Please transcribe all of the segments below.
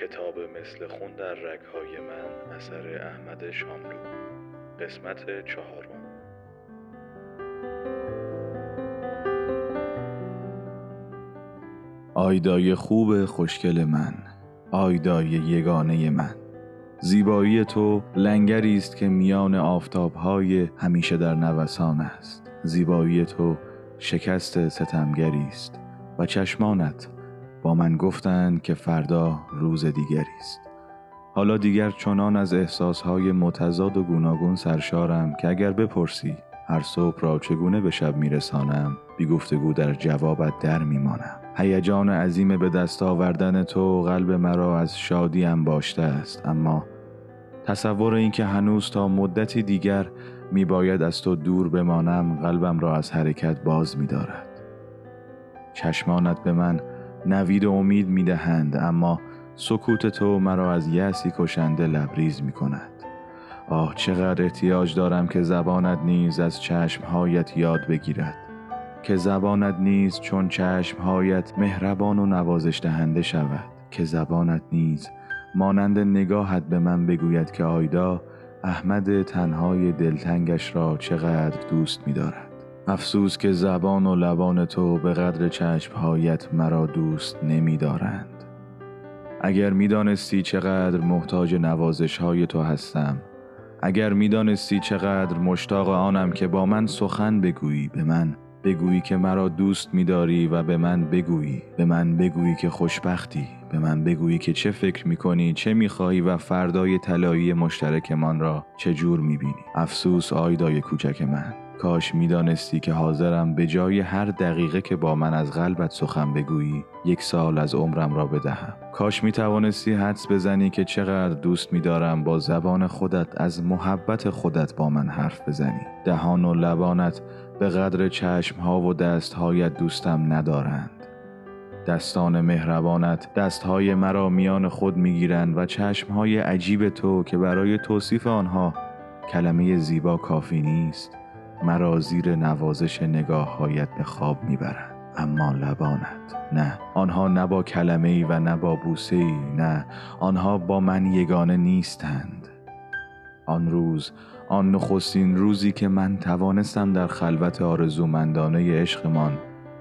کتاب مثل خون در رگهای من اثر احمد شاملو. قسمت چهارم. آیدای خوب خوشگل من آیدای یگانه من. زیبایی تو لنگری است که میان آفتابهای همیشه در نوسان است. زیبایی تو شکست ستمگری است و چشمانت من گفتند که فردا روز دیگری است. حالا دیگر چنان از احساسهای متضاد و گوناگون سرشارم که اگر بپرسی هر صبح را چگونه به شب میرسانم بی گفتگو در جوابت در میمانم. هیجان عظیم به دست آوردن تو قلب مرا از شادی انباشته است. اما تصور اینکه هنوز تا مدتی دیگر می باید از تو دور بمانم قلبم را از حرکت باز می دارد. چشمانت به من نوید و امید می دهند اما سکوت تو مرا از یسی کشنده لبریز می کند. آه چقدر احتیاج دارم که زبانت نیز از چشمهایت یاد بگیرد. که زبانت نیز چون چشمهایت مهربان و نوازش دهنده شود. که زبانت نیز مانند نگاهت به من بگوید که آیدا احمد تنهای دلتنگش را چقدر دوست می دارد. افسوس که زبان و لبان تو به قدر چشمهایت مرا دوست نمی دارند. اگر می دانستی چقدر محتاج نوازش های تو هستم اگر می دانستی چقدر مشتاق آنم که با من سخن بگویی به من بگویی که مرا دوست می داری و به من بگویی به من بگویی که خوشبختی به من بگویی که چه فکر می کنی چه می خواهی و فردای طلایی مشترکمان را چه جور می بینی افسوس آیدای کوچک من کاش می‌دانستی که حاضرم به جای هر دقیقه که با من از قلبت سخن بگویی یک سال از عمرم را بدهم. کاش می توانستی حدس بزنی که چقدر دوست می دارم با زبان خودت از محبت خودت با من حرف بزنی. دهان و لبانت به قدر چشم ها و دست هایت دوستم ندارند. دستان مهربانت دستهای مرا میان خود می‌گیرند و چشمهای عجیب تو که برای توصیف آنها کلمه زیبا کافی نیست. مرا زیر نوازش نگاههایت به خواب می‌برند اما لبانت نه. آنها نه با کلمه و نه با بوسه ای نه. آنها با من یگانه نیستند. آن روز آن نخستین روزی که من توانستم در خلوت آرزومندانه عشقمان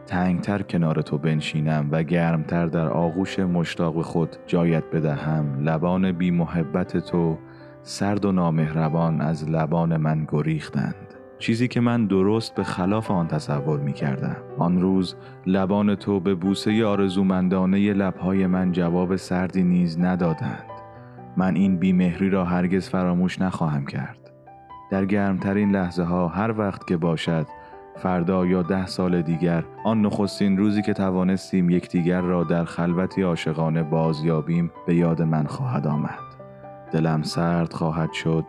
تنگتر کنار تو بنشینم و گرمتر در آغوش مشتاق خود جایت بدهم لبان بی محبت تو سرد و نامهربان از لبان من گریختند. چیزی که من درست به خلاف آن تصور می کردم. آن روز لبان تو به بوسه آرزومندانه لبهای من جواب سردی نیز ندادند. من این بیمهری را هرگز فراموش نخواهم کرد. در گرمترین لحظه ها هر وقت که باشد فردا یا ده سال دیگر آن نخستین روزی که توانستیم یکدیگر را در خلوتی عاشقانه بازیابیم به یاد من خواهد آمد دلم سرد خواهد شد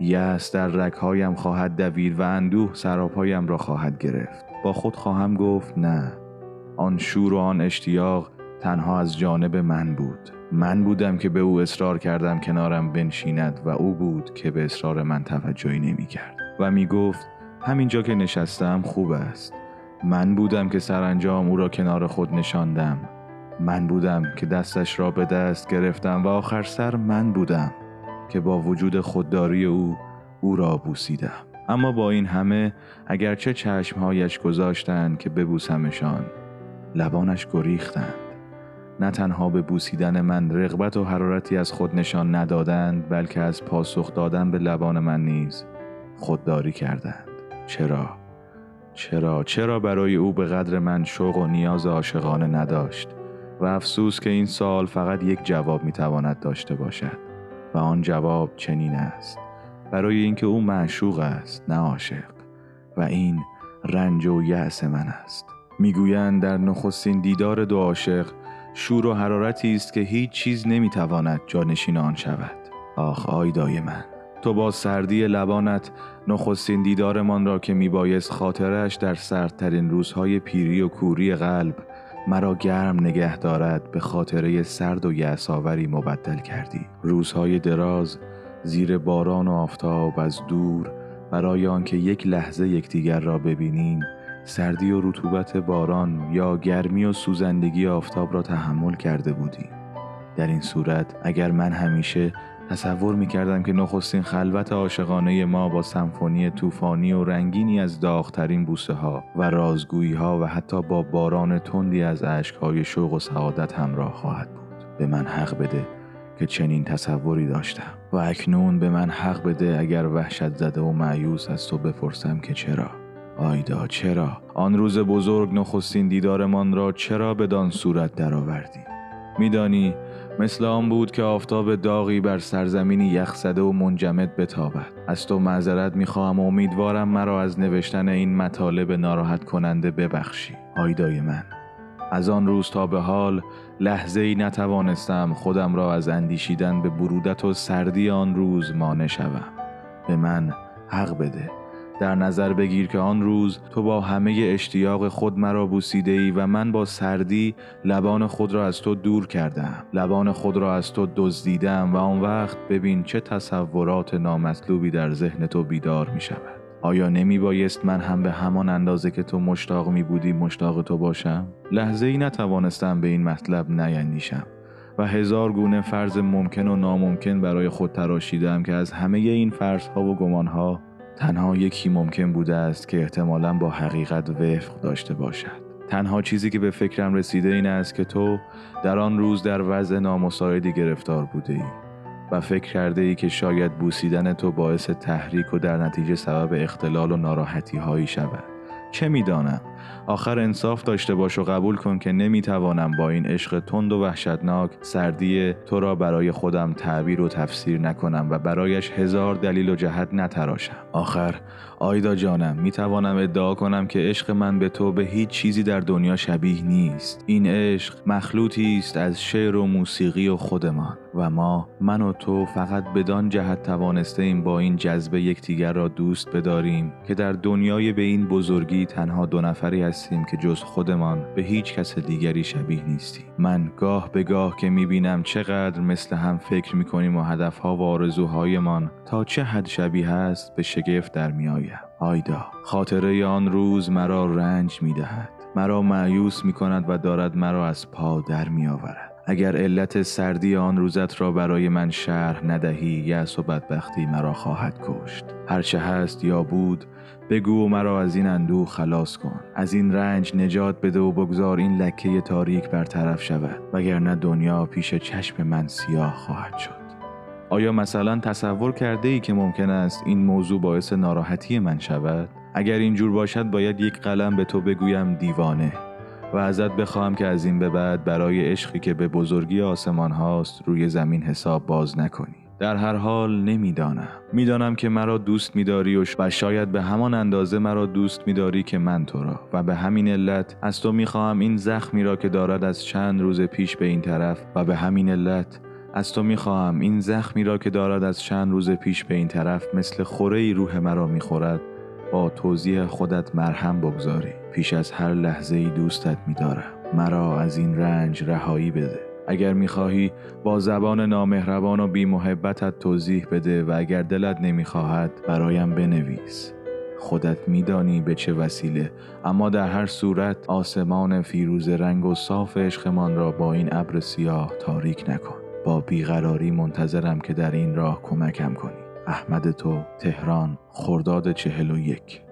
یس در رکهایم خواهد دوید و اندوه سراپایم را خواهد گرفت. با خود خواهم گفت نه آن شور و آن اشتیاق تنها از جانب من بود. من بودم که به او اصرار کردم کنارم بنشیند و او بود که به اصرار من توجهی نمی کرد و می گفت همینجا که نشستم خوب است. من بودم که سرانجام او را کنار خود نشاندم. من بودم که دستش را به دست گرفتم و آخر سر من بودم. که با وجود خودداری او او را بوسیدم. اما با این همه اگرچه چشمهایش گذاشتند که ببوسمشان لبانش گریختند. نه تنها به بوسیدن من رغبت و حرارتی از خود نشان ندادند بلکه از پاسخ دادن به لبان من نیز خودداری کردند. چرا؟ چرا؟ چرا برای او به قدر من شوق و نیاز عاشقانه نداشت؟ و افسوس که این سال فقط یک جواب می‌تواند داشته باشد. و آن جواب چنین است. برای اینکه او معشوق است نه عاشق. و این رنج و یأس من است. می‌گویند در نخستین دیدار دو عاشق شور و حرارتی است که هیچ چیز نمی‌تواند جانشین آن شود. آخ آیدای من تو با سردی لبانت نخستین دیدارمان را که میبایست خاطرش در سردترین روزهای پیری و کوری قلب مرا گرم نگه دارد به خاطره سرد و یعصاوری مبدل کردی. روزهای دراز زیر باران و آفتاب از دور برای آنکه یک لحظه یکدیگر را ببینیم سردی و رطوبت باران یا گرمی و سوزندگی آفتاب را تحمل کرده بودیم. در این صورت اگر من همیشه تصور می کردم که نخستین خلوت عاشقانه ما با سمفونی طوفانی و رنگینی از داغترین بوسه ها و رازگویی ها و حتی با باران تندی از های شوق و سعادت همراه خواهد بود. به من حق بده که چنین تصوری داشتم و اکنون به من حق بده اگر وحشت زده و معیوس از تو بپرسم که چرا؟ آیدا چرا؟ آن روز بزرگ نخستین دیدارمان را چرا بدان صورت درآوردی؟ میدانی مثل آن بود که آفتاب داغی بر سرزمینی یخ زده و منجمد بتابد. از تو معذرت می‌خواهم و امیدوارم مرا از نوشتن این مطالب ناراحت کننده ببخشی آیدای من. از آن روز تا به حال لحظه ای نتوانستم خودم را از اندیشیدن به برودت و سردی آن روز مانع شوم. به من حق بده. در نظر بگیر که آن روز تو با همه اشتیاق خود مرا بوسیده ای و من با سردی لبان خود را از تو دور کردم لبان خود را از تو دزدیدم و آن وقت ببین چه تصورات نامطلوبی در ذهن تو بیدار می شود آیا نمی بایست من هم به همان اندازه که تو مشتاق می بودی مشتاق تو باشم؟ لحظه ای نتوانستم به این مطلب نیندیشم و هزار گونه فرض ممکن و ناممکن برای خود تراشیدم که از همه این فرض ها و گمان ها تنها یکی ممکن بوده است که احتمالا با حقیقت وفق داشته باشد. تنها چیزی که به فکرم رسیده این است که تو در آن روز در وضع نامساعدی گرفتار بوده ای و فکر کرده ای که شاید بوسیدن تو باعث تحریک و در نتیجه سبب اختلال و ناراحتی هایی شود. چه می‌دانم؟ آخر انصاف داشته باش و قبول کن که نمی‌توانم با این عشق تند و وحشتناک سردی تو را برای خودم تعبیر و تفسیر نکنم و برایش هزار دلیل و جهت نتراشم. آخر آیدا جانم می‌توانم ادعا کنم که عشق من به تو به هیچ چیزی در دنیا شبیه نیست. این عشق مخلوطی است از شعر و موسیقی و خودمان و ما من و تو فقط بدان جهت توانسته ایم با این جذبه یکدیگر را دوست بداریم که در دنیای به این بزرگی تنها دو نفری هستیم که جز خودمان به هیچ کس دیگری شبیه نیستیم. من گاه به گاه که می‌بینم چقدر مثل هم فکر می‌کنیم و هدفها و آرزوهایمان تا چه حد شبیه است به شگفت در میآیم. آیدا خاطره آن روز مرا رنج می‌دهد. مرا معیوس می کند و دارد مرا از پا در می آورد. اگر علت سردی آن روزت را برای من شرح ندهی یأس و بدبختی مرا خواهد کشت. هرچه هست یا بود بگو و مرا از این اندوه خلاص کن. از این رنج نجات بده و بگذار این لکه تاریک برطرف شود. وگرنه دنیا پیش چشم من سیاه خواهد شد. آیا مثلا تصور کرده ای که ممکن است این موضوع باعث ناراحتی من شود؟ اگر اینجور باشد باید یک قلم به تو بگویم دیوانه. و ازت بخواهم که از این به بعد برای عشقی که به بزرگی آسمان هاست روی زمین حساب باز نکنی. در هر حال نمی‌دانم. می‌دانم که مرا دوست میداری و شاید به همان اندازه مرا دوست میداری که من تو را. و به همین علت از تو می‌خواهم این زخمی را که دارد از چند روز پیش به این طرف و به همین علت از تو می‌خواهم این زخمی را که دارد از چند روز پیش به این طرف مثل خوره روح مرا می‌خورد با توضیح خودت مرهم بگذاری. پیش از هر لحظه ای دوستت میدارم مرا از این رنج رهایی بده. اگر می‌خواهی با زبان نامهربان و بیمحبتت توضیح بده و اگر دلت نمی‌خواهد برایم بنویس. خودت میدانی به چه وسیله اما در هر صورت آسمان فیروز رنگ و صاف عشقمان را با این ابر سیاه تاریک نکن. با بیقراری منتظرم که در این راه کمکم کنی. احمد تو تهران خرداد چهل و یک.